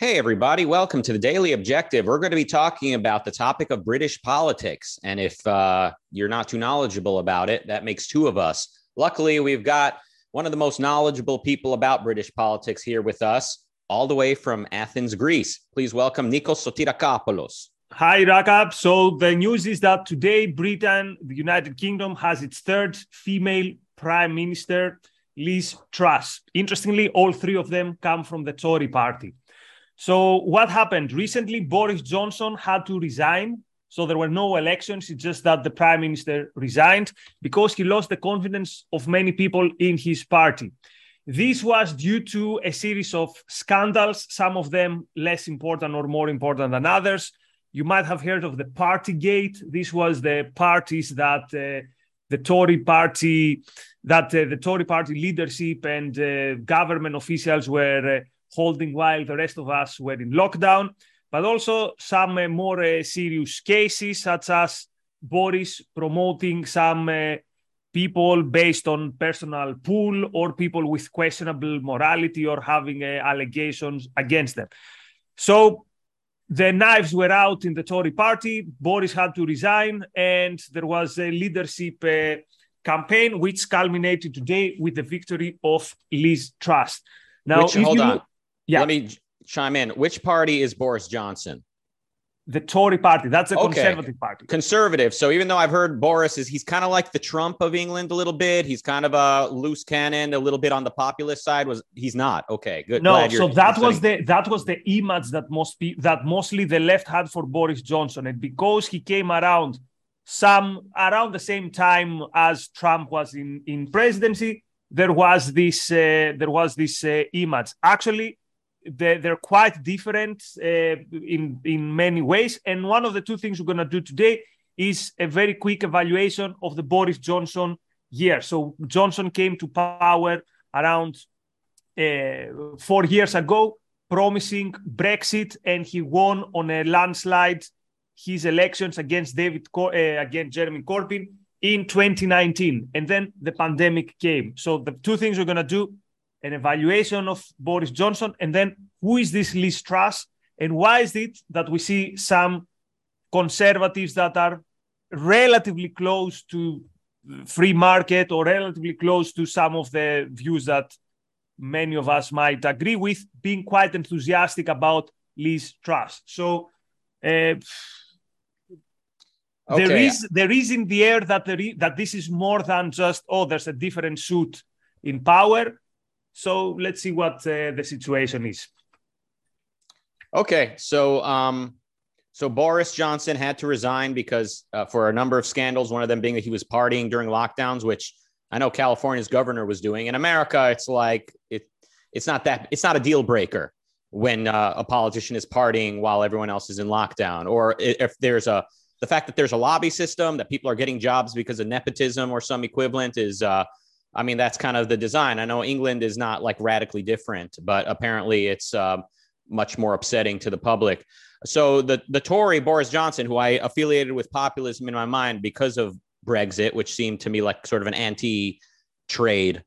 Hey, everybody, welcome to the Daily Objective. We're going to be talking about the topic of British politics. And if uh, you're not too knowledgeable about it, that makes two of us. Luckily, we've got one of the most knowledgeable people about British politics here with us, all the way from Athens, Greece. Please welcome Nikos Sotirakopoulos. Hi, Rakab. So the news is that today Britain, the United Kingdom, has its third female prime minister, Liz Truss. Interestingly, all three of them come from the Tory party. So what happened recently? Boris Johnson had to resign. So there were no elections. It's just that the prime minister resigned because he lost the confidence of many people in his party. This was due to a series of scandals, some of them less important or more important than others. You might have heard of the Partygate. This was the parties that uh, the Tory party, that uh, the Tory party leadership and uh, government officials were uh, holding while the rest of us were in lockdown, but also some uh, more uh, serious cases, such as Boris promoting some uh, people based on personal pool or people with questionable morality or having uh, allegations against them. So the knives were out in the Tory party. Boris had to resign, and there was a leadership uh, campaign which culminated today with the victory of Liz Truss. Now, Which, hold on. Yeah. Let me chime in. Which party is Boris Johnson? The Tory party. That's a okay. conservative party. Conservative. So even though I've heard Boris is he's kind of like the Trump of England a little bit. He's kind of a loose cannon, a little bit on the populist side. Was he's not okay? Good. No. So that was the that was the image that most be, that mostly the left had for Boris Johnson, and because he came around some around the same time as Trump was in in presidency, there was this uh, there was this uh, image. Actually, they're, they're quite different uh, in in many ways. And one of the two things we're going to do today is a very quick evaluation of the Boris Johnson year. So Johnson came to power around uh, four years ago, promising Brexit, and he won on a landslide his elections against David uh, against Jeremy Corbyn in 2019, and then the pandemic came. So the two things we're going to do an evaluation of Boris Johnson, and then who is this Liz Truss, and why is it that we see some conservatives that are relatively close to free market or relatively close to some of the views that many of us might agree with, being quite enthusiastic about Liz Truss. So. Uh, okay. There is there is in the air that there is, that this is more than just oh there's a different suit in power so let's see what uh, the situation is. Okay, so um, so Boris Johnson had to resign because uh, for a number of scandals. One of them being that he was partying during lockdowns, which I know California's governor was doing. In America, it's like it it's not that it's not a deal breaker when uh, a politician is partying while everyone else is in lockdown, or if there's a the fact that there's a lobby system that people are getting jobs because of nepotism or some equivalent is uh, I mean, that's kind of the design. I know England is not like radically different, but apparently it's uh, much more upsetting to the public. So the the Tory Boris Johnson, who I affiliated with populism in my mind because of Brexit, which seemed to me like sort of an anti-trade,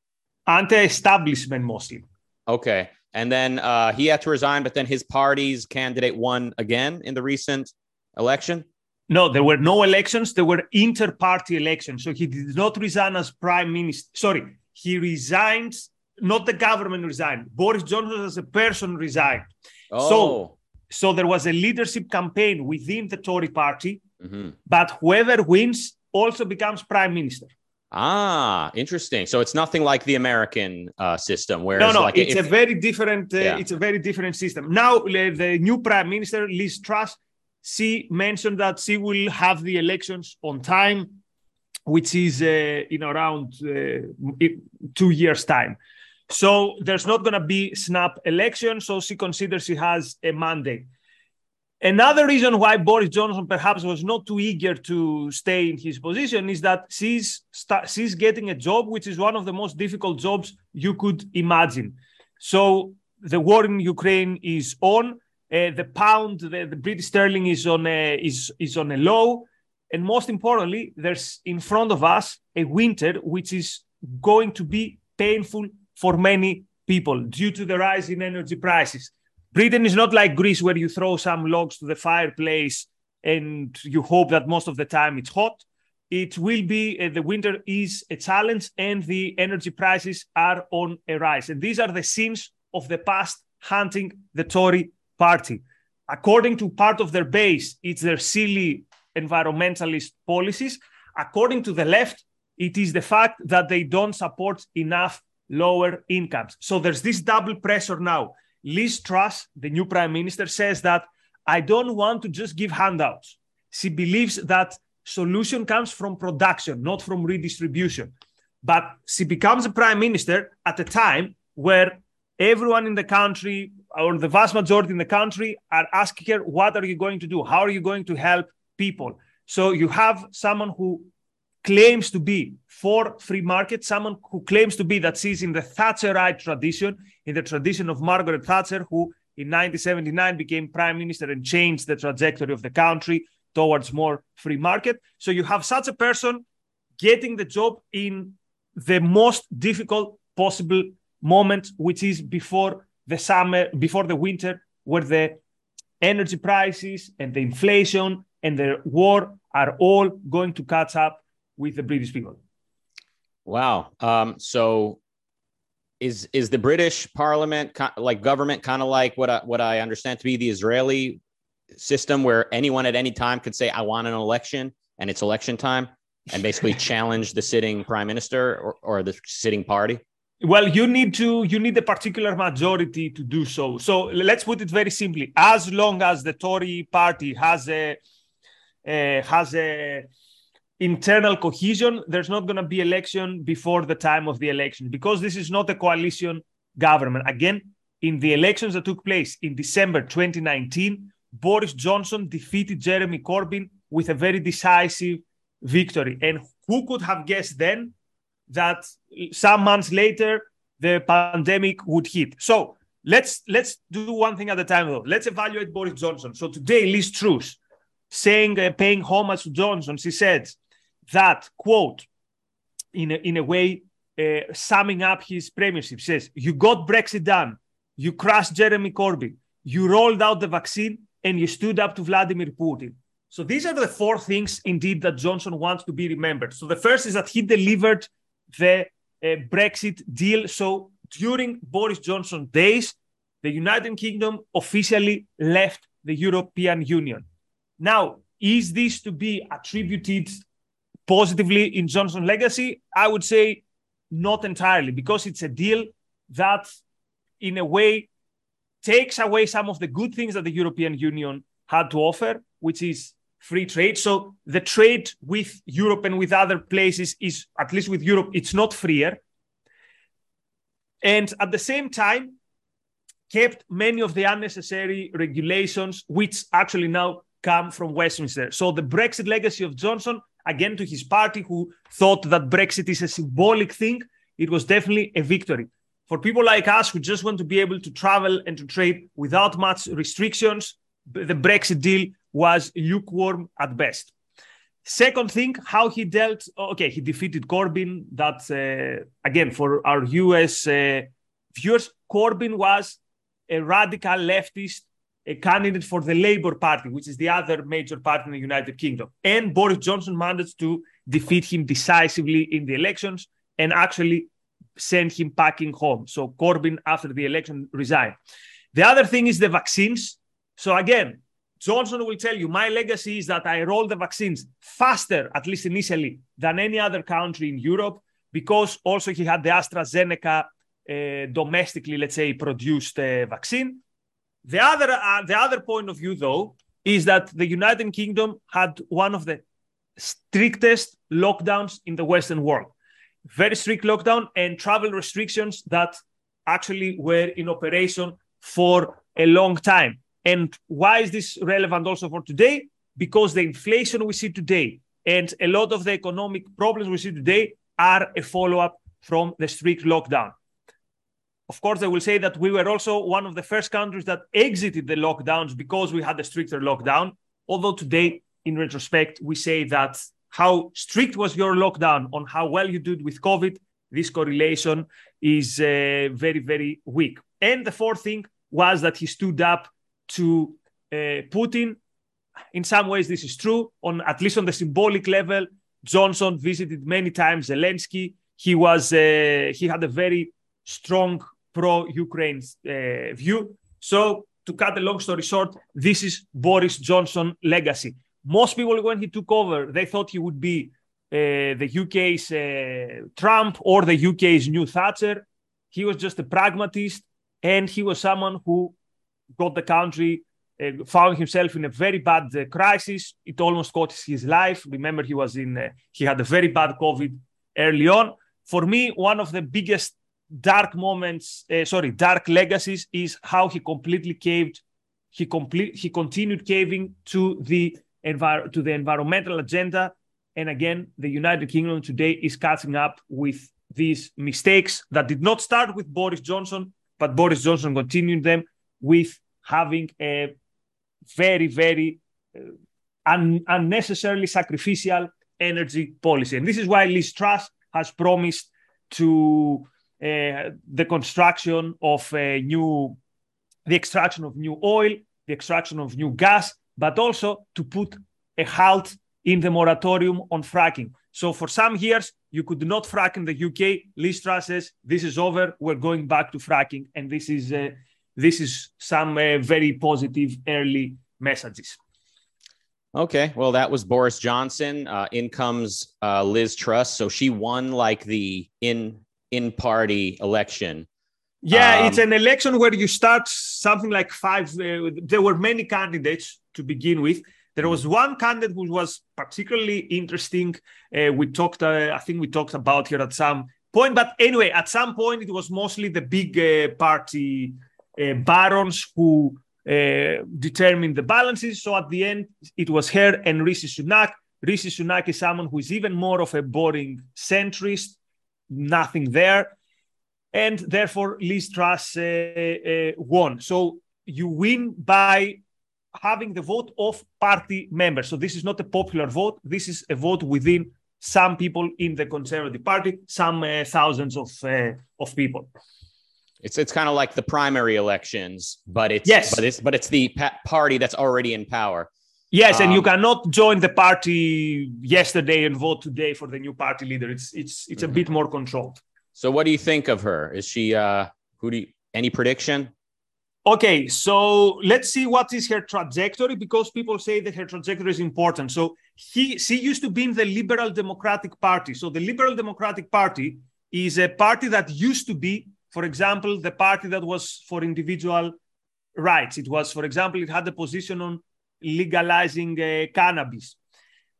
anti-establishment mostly. Okay, and then uh, he had to resign, but then his party's candidate won again in the recent election. No, there were no elections. There were inter-party elections. So he did not resign as prime minister. Sorry, he resigned. Not the government resigned. Boris Johnson as a person resigned. Oh. So, so there was a leadership campaign within the Tory party, mm-hmm. but whoever wins also becomes prime minister. Ah, interesting. So it's nothing like the American uh, system, where no, no, like it's if, a very different. Uh, yeah. It's a very different system. Now the new prime minister, Liz Truss, she mentioned that she will have the elections on time, which is uh, in around uh, two years' time. So there's not going to be snap election. So she considers she has a mandate. Another reason why Boris Johnson perhaps was not too eager to stay in his position is that she's she's getting a job which is one of the most difficult jobs you could imagine. So the war in Ukraine is on the pound, the, the, British sterling is on a, is is on a low, and most importantly, there's in front of us a winter which is going to be painful for many people due to the rise in energy prices. Britain is not like Greece where you throw some logs to the fireplace and you hope that most of the time it's hot. It will be uh, the winter is a challenge and the energy prices are on a rise. And these are the sins of the past hunting the Tory party. According to part of their base, it's their silly environmentalist policies. According to the left, it is the fact that they don't support enough lower incomes. So there's this double pressure now. Liz Truss, the new prime minister, says that I don't want to just give handouts. She believes that solution comes from production, not from redistribution. But she becomes a prime minister at a time where everyone in the country, or the vast majority in the country, are asking her, What are you going to do? How are you going to help people? So you have someone who claims to be for free market, someone who claims to be that she's in the Thatcherite tradition, in the tradition of Margaret Thatcher, who in 1979 became prime minister and changed the trajectory of the country towards more free market. So you have such a person getting the job in the most difficult possible moment, which is before the summer, before the winter, where the energy prices and the inflation and the war are all going to catch up with the British people. Wow. Um, so is is the British Parliament like government kind of like what I, what I understand to be the Israeli system, where anyone at any time could say, "I want an election," and it's election time, and basically challenge the sitting prime minister or, or the sitting party? Well, you need to you need a particular majority to do so. So let's put it very simply: as long as the Tory party has a uh, has a internal cohesion, there's not going to be election before the time of the election because this is not a coalition government. Again, in the elections that took place in December 2019, Boris Johnson defeated Jeremy Corbyn with a very decisive victory. And who could have guessed then that some months later the pandemic would hit? So let's let's do one thing at a time though. Let's evaluate Boris Johnson. So today, Liz Truss saying uh, paying homage to Johnson, she said that quote in a, in a way uh, summing up his premiership says you got brexit done you crushed jeremy corbyn you rolled out the vaccine and you stood up to vladimir putin so these are the four things indeed that johnson wants to be remembered so the first is that he delivered the uh, brexit deal so during boris johnson days the united kingdom officially left the european union now is this to be attributed positively in Johnson's legacy? I would say not entirely because it's a deal that, in a way, takes away some of the good things that the European Union had to offer, which is free trade. So the trade with Europe and with other places is, at least with Europe, it's not freer. And at the same time, kept many of the unnecessary regulations, which actually now come from Westminster. So the Brexit legacy of Johnson again to his party who thought that Brexit is a symbolic thing, it was definitely a victory. For people like us who just want to be able to travel and to trade without much restrictions, the Brexit deal was lukewarm at best. Second thing, how he dealt. Okay, he defeated Corbyn. That uh, again for our US uh, viewers, Corbyn was a radical leftist a candidate for the Labour Party, which is the other major party in the United Kingdom. And Boris Johnson managed to defeat him decisively in the elections and actually send him packing home. So Corbyn, after the election, resigned. The other thing is the vaccines. So again, Johnson will tell you my legacy is that I rolled the vaccines faster, at least initially, than any other country in Europe, because also he had the AstraZeneca uh, domestically, let's say, produced uh, vaccine. The other, uh, the other point of view, though, is that the United Kingdom had one of the strictest lockdowns in the Western world. Very strict lockdown and travel restrictions that actually were in operation for a long time. And why is this relevant also for today? Because the inflation we see today and a lot of the economic problems we see today are a follow up from the strict lockdown. Of course, they will say that we were also one of the first countries that exited the lockdowns because we had a stricter lockdown. Although today, in retrospect, we say that how strict was your lockdown on how well you did with COVID, this correlation is uh, very, very weak. And the fourth thing, was that he stood up to uh, Putin. In some ways, this is true. On at least on the symbolic level, Johnson visited many times Zelensky. He was uh, he had a very strong pro-Ukraine uh, view. So, to cut a long story short, this is Boris Johnson legacy. Most people, when he took over, they thought he would be uh, the UK's uh, Trump or the UK's new Thatcher. He was just a pragmatist, and he was someone who got the country, uh, found himself in a very bad uh, crisis. It almost cost his life. Remember, he was in, uh, he had a very bad COVID early on. For me, one of the biggest dark moments, uh, sorry, dark legacies is how he completely caved. He complete, he continued caving to the envir- to the environmental agenda, and again, the United Kingdom today is catching up with these mistakes that did not start with Boris Johnson, but Boris Johnson continued them with having a very, very uh, un- unnecessarily sacrificial energy policy. And this is why Liz Truss has promised to uh, the construction of a new, the extraction of new oil, the extraction of new gas, but also to put a halt in the moratorium on fracking. So for some years, you could not frack in the UK. Liz Truss says this is over. We're going back to fracking, and this is uh, this is some uh, very positive early messages. Okay, well, that was Boris Johnson. Uh, in comes uh, Liz Truss. So she won like the in in party election. Yeah, um, it's an election where you start something like five. Uh, there were many candidates to begin with. There was one candidate who was particularly interesting. Uh, we talked, uh, I think we talked about here at some point. But anyway, at some point, it was mostly the big uh, party barons who uh, determined the balances. So at the end, it was her and Rishi Sunak. Rishi Sunak is someone who is even more of a boring centrist nothing there. And therefore, Liz Truss uh, uh, won. So you win by having the vote of party members. So this is not a popular vote. This is a vote within some people in the Conservative Party, some uh, thousands of uh, of people. It's it's kind of like the primary elections, but it's yes, but it's but it's the pa- party that's already in power. Yes, um, and you um, cannot join the party yesterday and vote today for the new party leader. It's it's it's a bit more controlled. So, what do you think of her? Is she uh, who do you, any prediction? Okay, so let's see what is her trajectory because people say that her trajectory is important. So he she used to be in the Liberal Democratic Party. So the Liberal Democratic Party is a party that used to be, for example, the party that was for individual rights. It was, for example, it had a position on legalizing uh, cannabis.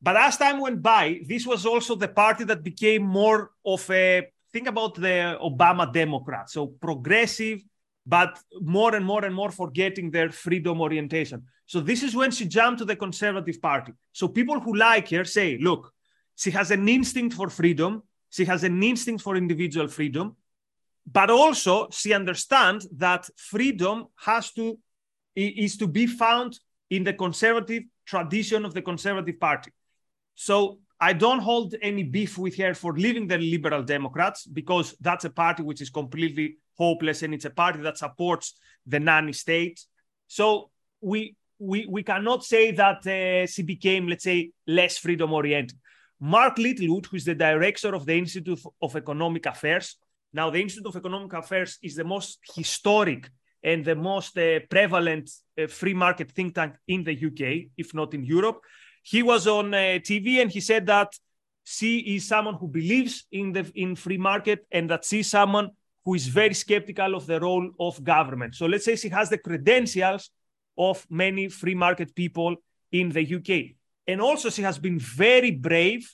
But as time went by, this was also the party that became more of a think about the Obama Democrats, so progressive, but more and more and more forgetting their freedom orientation. So this is when she jumped to the Conservative Party. So people who like her say, look, she has an instinct for freedom, she has an instinct for individual freedom, but also she understands that freedom has to is to be found in the conservative tradition of the Conservative Party. So I don't hold any beef with her for leaving the Liberal Democrats because that's a party which is completely hopeless and it's a party that supports the nanny state. So we we we cannot say that uh, she became, let's say, less freedom oriented. Mark Littlewood, who is the director of the Institute of Economic Affairs. Now, the Institute of Economic Affairs is the most historic and the most uh, prevalent uh, free market think tank in the UK, if not in Europe. He was on uh, TV and he said that she is someone who believes in the in free market and that she's someone who is very skeptical of the role of government. So let's say she has the credentials of many free market people in the UK. And also she has been very brave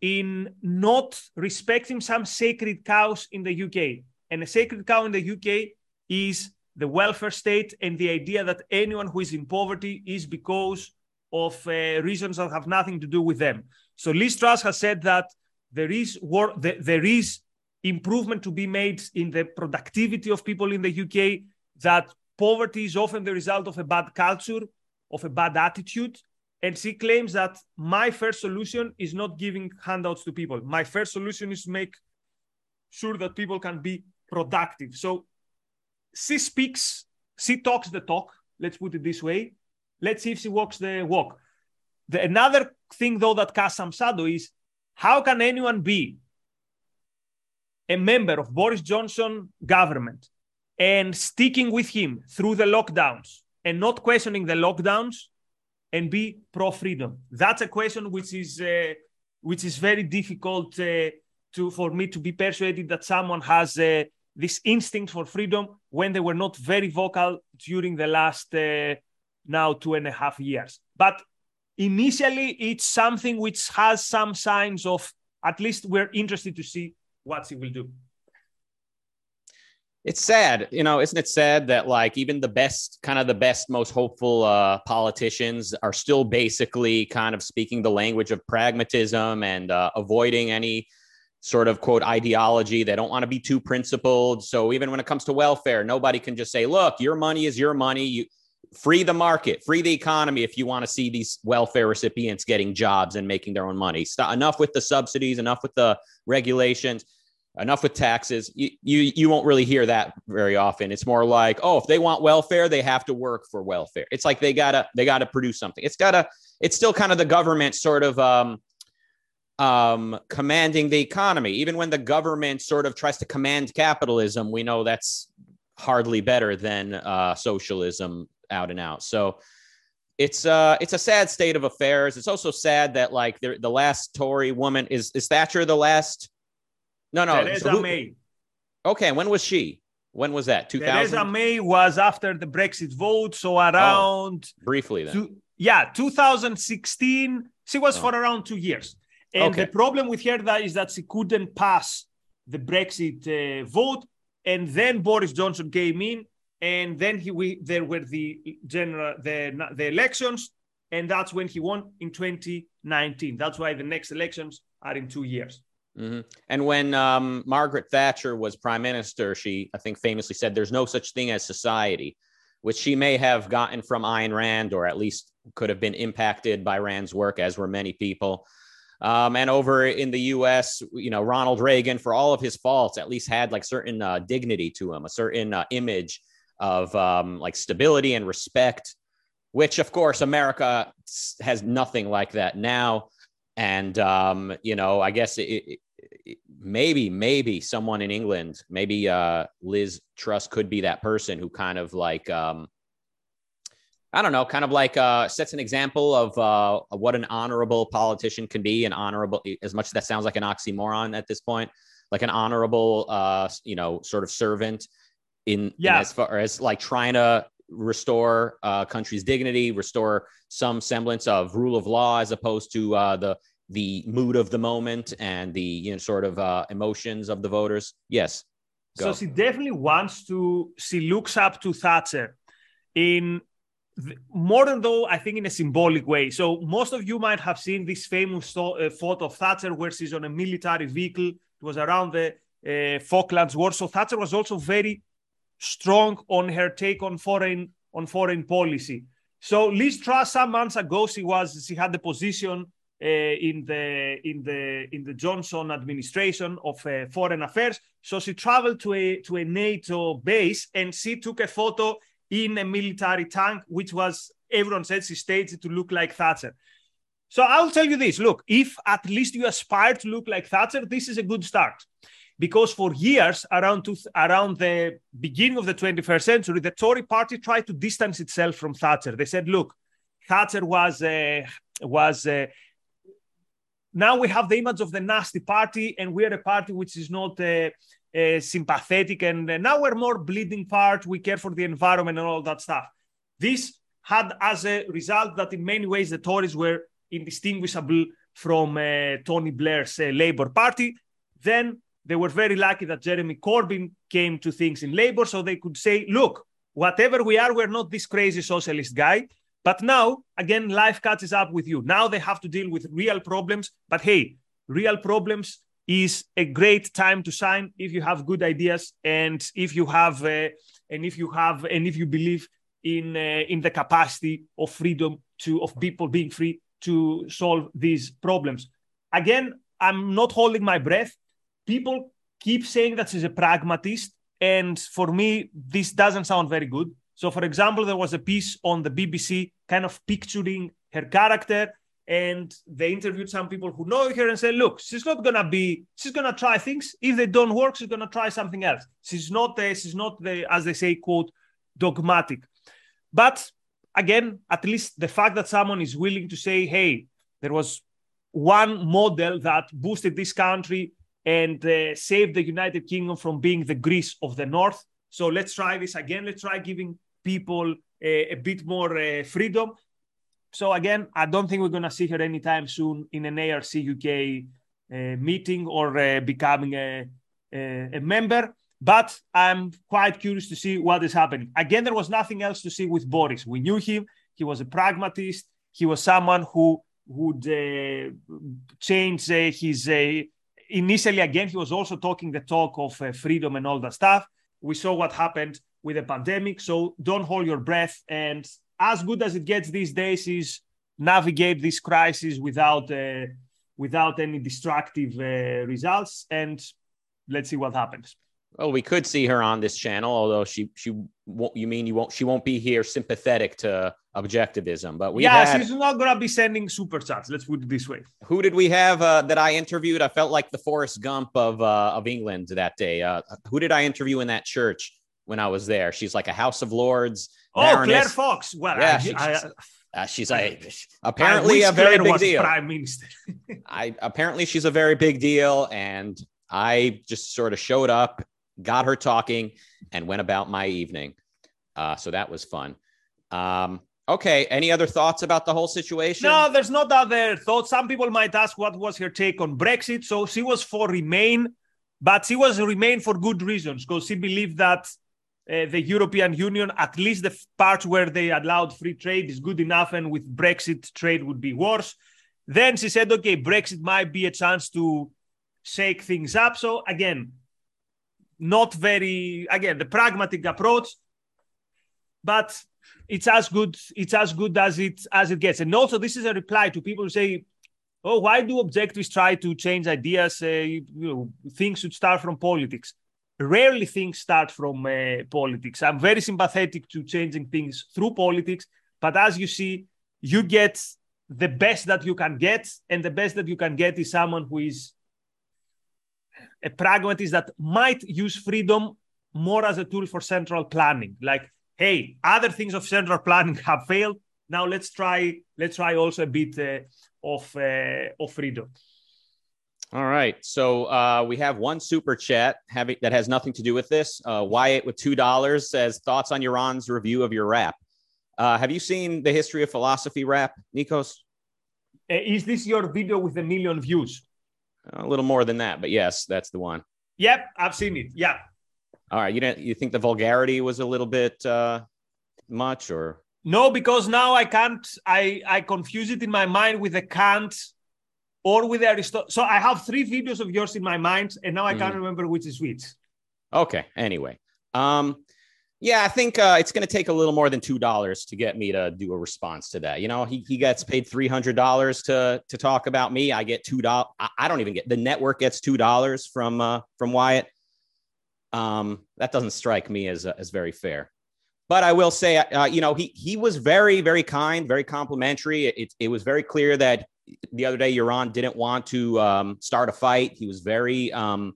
in not respecting some sacred cows in the UK. And a sacred cow in the UK is the welfare state and the idea that anyone who is in poverty is because of uh, reasons that have nothing to do with them. So Liz Truss has said that there is work, there is improvement to be made in the productivity of people in the UK. That poverty is often the result of a bad culture, of a bad attitude. And she claims that my first solution is not giving handouts to people. My first solution is make sure that people can be productive. So she speaks she talks the talk. Let's put it this way. Let's see if she walks the walk. The, another thing, though, that casts shadow is how can anyone be a member of Boris Johnson government and sticking with him through the lockdowns and not questioning the lockdowns and be pro freedom? That's a question which is uh, which is very difficult uh, to for me to be persuaded that someone has uh, this instinct for freedom when they were not very vocal during the last uh, now two and a half years. But initially, it's something which has some signs of at least we're interested to see what he will do it's sad you know isn't it sad that like even the best kind of the best most hopeful uh, politicians are still basically kind of speaking the language of pragmatism and uh, avoiding any sort of quote ideology. They don't want to be too principled. So even when it comes to welfare nobody can just say look your money is your money. You free the market free the economy if you want to see these welfare recipients getting jobs and making their own money. Stop, enough with the subsidies enough with the regulations enough with taxes. You, you you won't really hear that very often. It's more like, oh, if they want welfare, they have to work for welfare. It's like they gotta they gotta produce something. It's gotta it's still kind of the government sort of um, um, commanding the economy. Even when the government sort of tries to command capitalism, we know that's hardly better than uh, socialism out and out. So it's uh it's a sad state of affairs. It's also sad that like the the last Tory woman is is Thatcher the last no, no. Theresa who, May. Okay, when was she? When was that? 2000? Theresa May was after the Brexit vote, so around oh, briefly then. Two, yeah, 2016. She was oh. for around two years, and okay. the problem with her that is that she couldn't pass the Brexit uh, vote, and then Boris Johnson came in, and then he we, there were the general the the elections, and that's when he won in 2019. That's why the next elections are in two years. Mm-hmm. And when um, Margaret Thatcher was prime minister, she, I think, famously said, There's no such thing as society, which she may have gotten from Ayn Rand, or at least could have been impacted by Rand's work, as were many people. Um, and over in the US, you know, Ronald Reagan, for all of his faults, at least had like certain uh, dignity to him, a certain uh, image of um, like stability and respect, which, of course, America has nothing like that now. And, um, you know, I guess it, maybe maybe someone in England, maybe uh, Liz Truss could be that person who kind of like um, I don't know, kind of like uh, sets an example of uh, what an honorable politician can be. An honorable, as much as that sounds like an oxymoron at this point, like an honorable, uh, you know, sort of servant in, yeah. In as far as like trying to restore uh, country's dignity, restore some semblance of rule of law, as opposed to uh, the the mood of the moment and the you know sort of uh, emotions of the voters? Yes. Go. So she definitely wants to. She looks up to Thatcher in the, more than though I think in a symbolic way. So most of you might have seen this famous uh, photo of Thatcher where she's on a military vehicle. It was around the uh, Falklands War. So Thatcher was also very strong on her take on foreign on foreign policy. So Liz Truss, some months ago, she was she had the position in the in the in the Johnson administration of uh, foreign affairs. So she traveled to a to a NATO base and she took a photo in a military tank, which was everyone said she staged to look like Thatcher. So I'll tell you this: look, if at least you aspire to look like Thatcher, this is a good start. Because for years, around to, around the beginning of the 21st century, the Tory party tried to distance itself from Thatcher. They said, "Look, Thatcher was uh, was uh, now we have the image of the nasty party, and we're a party which is not uh, uh, sympathetic. And uh, now we're more bleeding part. We care for the environment and all that stuff. This had as a result that in many ways the Tories were indistinguishable from uh, Tony Blair's uh, Labour Party. Then they were very lucky that Jeremy Corbyn came to things in Labour, so they could say, look, whatever we are, we're not this crazy socialist guy. But now, again, life catches up with you. Now they have to deal with real problems. But hey, real problems is a great time to sign if you have good ideas and if you have uh, and if you have and if you believe in uh, in the capacity of freedom to of people being free to solve these problems. Again, I'm not holding my breath. People keep saying that she's a pragmatist, and for me, this doesn't sound very good. So, for example, there was a piece on the BBC kind of picturing her character, and they interviewed some people who know her and said, "Look, she's not gonna be. She's gonna try things. If they don't work, she's gonna try something else. She's not the. She's not the, as they say, quote, dogmatic." But again, at least the fact that someone is willing to say, "Hey, there was one model that boosted this country and uh, saved the United Kingdom from being the Greece of the North." So let's try this again. Let's try giving people a, a bit more uh, freedom. So again, I don't think we're going to see her anytime soon in an ARC UK uh, meeting or uh, becoming a, a, a, member. But I'm quite curious to see what is happening. Again, there was nothing else to see with Boris. We knew him. He was a pragmatist. He was someone who would uh, change uh, his. Uh, initially, again, he was also talking the talk of freedom and all that stuff. We saw what happened with a pandemic. So don't hold your breath. And as good as it gets these days is navigate this crisis without uh, without any destructive uh, results. And let's see what happens. Well, we could see her on this channel, although she she won't. You mean you won't? She won't be here sympathetic to objectivism, but we yeah, had, she's not gonna be sending super chats. Let's put it this way. Who did we have uh, that I interviewed? I felt like the Forrest Gump of uh, of England that day. Uh, who did I interview in that church? When I was there. She's like a House of Lords. Oh, Baroness. Claire Fox. Well, yeah, I, she, I, uh, she's a apparently a very Claire big deal. Prime Minister. I apparently she's a very big deal, and I just sort of showed up, got her talking, and went about my evening. Uh, so that was fun. Um, okay. Any other thoughts about the whole situation? No, there's not other thoughts. Some people might ask what was her take on Brexit. So she was for Remain, but she was Remain for good reasons because she believed that uh, the European Union, at least the parts where they allowed free trade, is good enough, and with Brexit, trade would be worse. Then she said, okay, Brexit might be a chance to shake things up. So, again, not very, again, the pragmatic approach, but it's as good it's as good as it as it gets and also this is a reply to people who say oh why do objectives try to change ideas uh, you know, things should start from politics rarely things start from uh, politics. I'm very sympathetic to changing things through politics, but as you see, you get the best that you can get, and the best that you can get is someone who is a pragmatist that might use freedom more as a tool for central planning. Like, hey, other things of central planning have failed. Now let's try. Let's try also a bit uh, of uh, of freedom. All right. So uh, we have one super chat having that has nothing to do with this. Uh, Wyatt with two dollars says thoughts on Yaron's review of your rap. Uh, have you seen the history of philosophy rap, Nikos? Uh, is this your video with a million views? A little more than that, but yes, that's the one. Yep, I've seen it. Yeah. All right. You didn't. You think the vulgarity was a little bit uh, much, or no? Because now I can't. I I confuse it in my mind with the Kant or with Aristotle. So I have three videos of yours in my mind, and now I can't mm. remember which is which. Okay. Anyway, um, yeah, I think uh, it's going to take a little more than two dollars to get me to do a response to that. You know, he he gets paid three hundred dollars to to talk about me. I get two dollars. I, I, don't even get the network gets two dollars from uh, from Wyatt. Um, that doesn't strike me as uh, as very fair. But I will say, uh, you know, he he was very very kind, very complimentary. It it was very clear that the other day, Yaron didn't want to um, start a fight. He was very, um,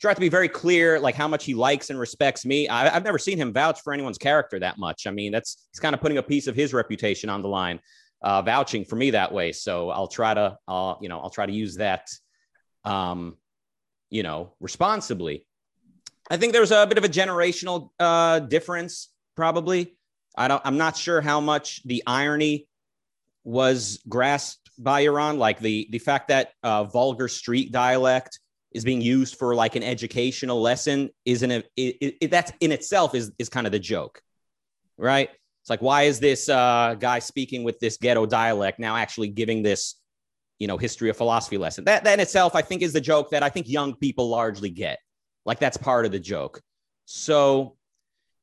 tried to be very clear, like how much he likes and respects me. I, have never seen him vouch for anyone's character that much. I mean, that's he's kind of putting a piece of his reputation on the line, uh, vouching for me that way. So I'll try to, uh, you know, I'll try to use that, um, you know, responsibly. I think there's a bit of a generational uh, difference, probably. I don't. I'm not sure how much the irony was grasped by Yaron, like the the fact that uh, vulgar street dialect is being used for like an educational lesson isn't a, it, it, that's in itself is is kind of the joke, right? It's like why is this uh, guy speaking with this ghetto dialect now actually giving this you know history of philosophy lesson? That that in itself I think is the joke that I think young people largely get. Like that's part of the joke. So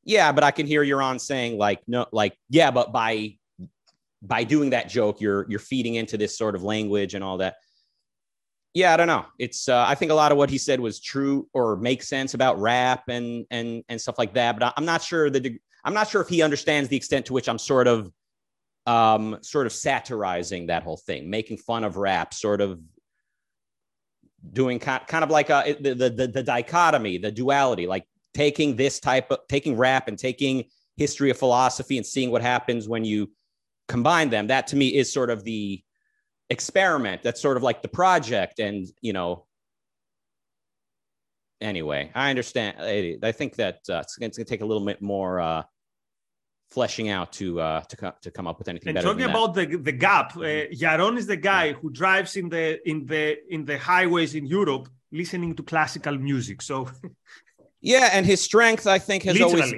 yeah, but I can hear Yaron saying like no, like yeah, but by by doing that joke, you're you're feeding into this sort of language and all that. Yeah, I don't know. It's uh, I think a lot of what he said was true or makes sense about rap and and and stuff like that. But I'm not sure that I'm not sure if he understands the extent to which I'm sort of um, sort of satirizing that whole thing, making fun of rap, sort of doing kind, kind of like a, the, the, the dichotomy, the duality, like taking this type of taking rap and taking history of philosophy and seeing what happens when you combine them. That to me is sort of the experiment. That's sort of like the project. And, you know, anyway, I understand. I, think that uh, it's going to take a little bit more uh, fleshing out to uh, to come to come up with anything and. Talking about the the gap, uh, Yaron is the guy who drives in the in the in the highways in Europe listening to classical music. So yeah, and his strength, I think, has Literally. always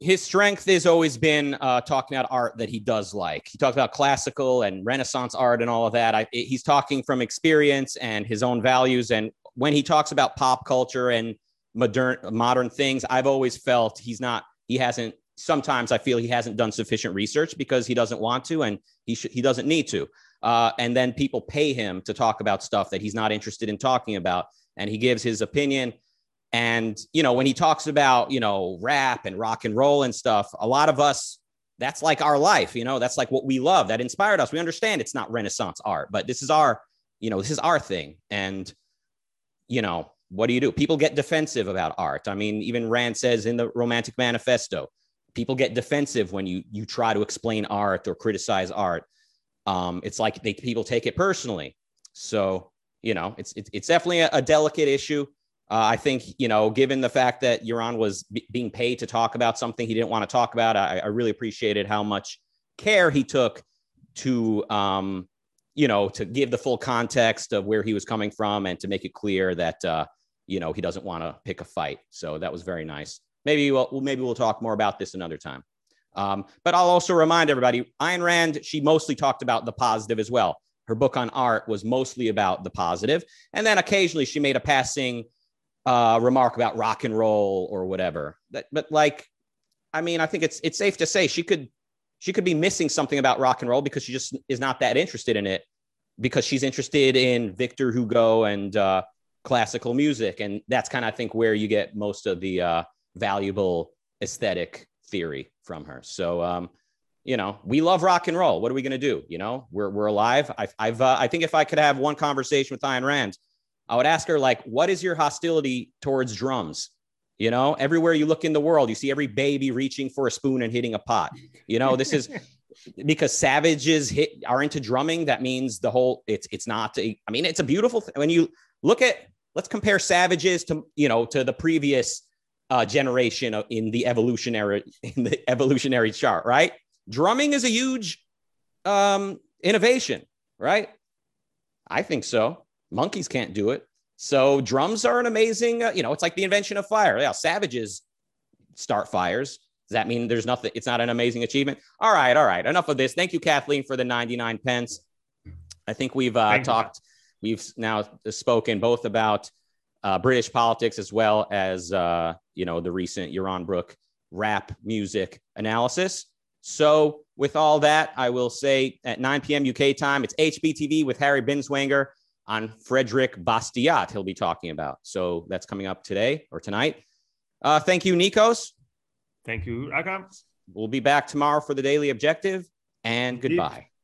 his strength has always been uh, talking about art that he does like. He talks about classical and Renaissance art and all of that. I, he's talking from experience and his own values. And when he talks about pop culture and modern modern things, I've always felt he's not. He hasn't sometimes I feel he hasn't done sufficient research because he doesn't want to and he should he doesn't need to. Uh, and then people pay him to talk about stuff that he's not interested in talking about, and he gives his opinion. And you know, when he talks about you know rap and rock and roll and stuff, a lot of us that's like our life. You know, that's like what we love. That inspired us. We understand it's not Renaissance art, but this is our you know this is our thing. And you know, what do you do? People get defensive about art. I mean, even Rand says in the Romantic Manifesto, people get defensive when you you try to explain art or criticize art. Um, it's like they people take it personally. So you know, it's it's, definitely a, a delicate issue. Uh, I think you know, given the fact that Yaron was b- being paid to talk about something he didn't want to talk about, I, I really appreciated how much care he took to um, you know to give the full context of where he was coming from and to make it clear that uh, you know he doesn't want to pick a fight. So that was very nice. Maybe we'll maybe we'll talk more about this another time. Um, but I'll also remind everybody, Ayn Rand, she mostly talked about the positive as well. Her book on art was mostly about the positive, and then occasionally she made a passing uh, remark about rock and roll or whatever. But, but like, I mean, I think it's it's safe to say she could she could be missing something about rock and roll because she just is not that interested in it because she's interested in Victor Hugo and uh, classical music, and that's kind of I think where you get most of the uh, valuable aesthetic theory from her. So, um, you know, we love rock and roll. What are we going to do? You know, we're, we're alive. I've, I've uh, I think if I could have one conversation with Ayn Rand, I would ask her, like, what is your hostility towards drums? You know, everywhere you look in the world, you see every baby reaching for a spoon and hitting a pot. You know, this is because savages hit are into drumming. That means the whole it's it's not. A, I mean, it's a beautiful thing. when you look at. Let's compare savages to you know to the previous uh, generation in the evolutionary in the evolutionary chart, right? Drumming is a huge um, innovation, right? I think so. Monkeys can't do it. So drums are an amazing, uh, you know, it's like the invention of fire. Yeah, savages start fires. Does that mean there's nothing? It's not an amazing achievement. All right, all right. Enough of this. Thank you, Kathleen, for the 99 pence. I think we've uh, talked, you. we've now spoken both about uh, British politics as well as uh, you know the recent Yaron Brook rap music analysis. So with all that, I will say at 9 p.m. UK time, it's HBTV with Harry Binswanger on Frederick Bastiat. He'll be talking about. So that's coming up today or tonight. Uh, thank you, Nikos. Thank you, Akam. We'll be back tomorrow for the daily objective. And goodbye.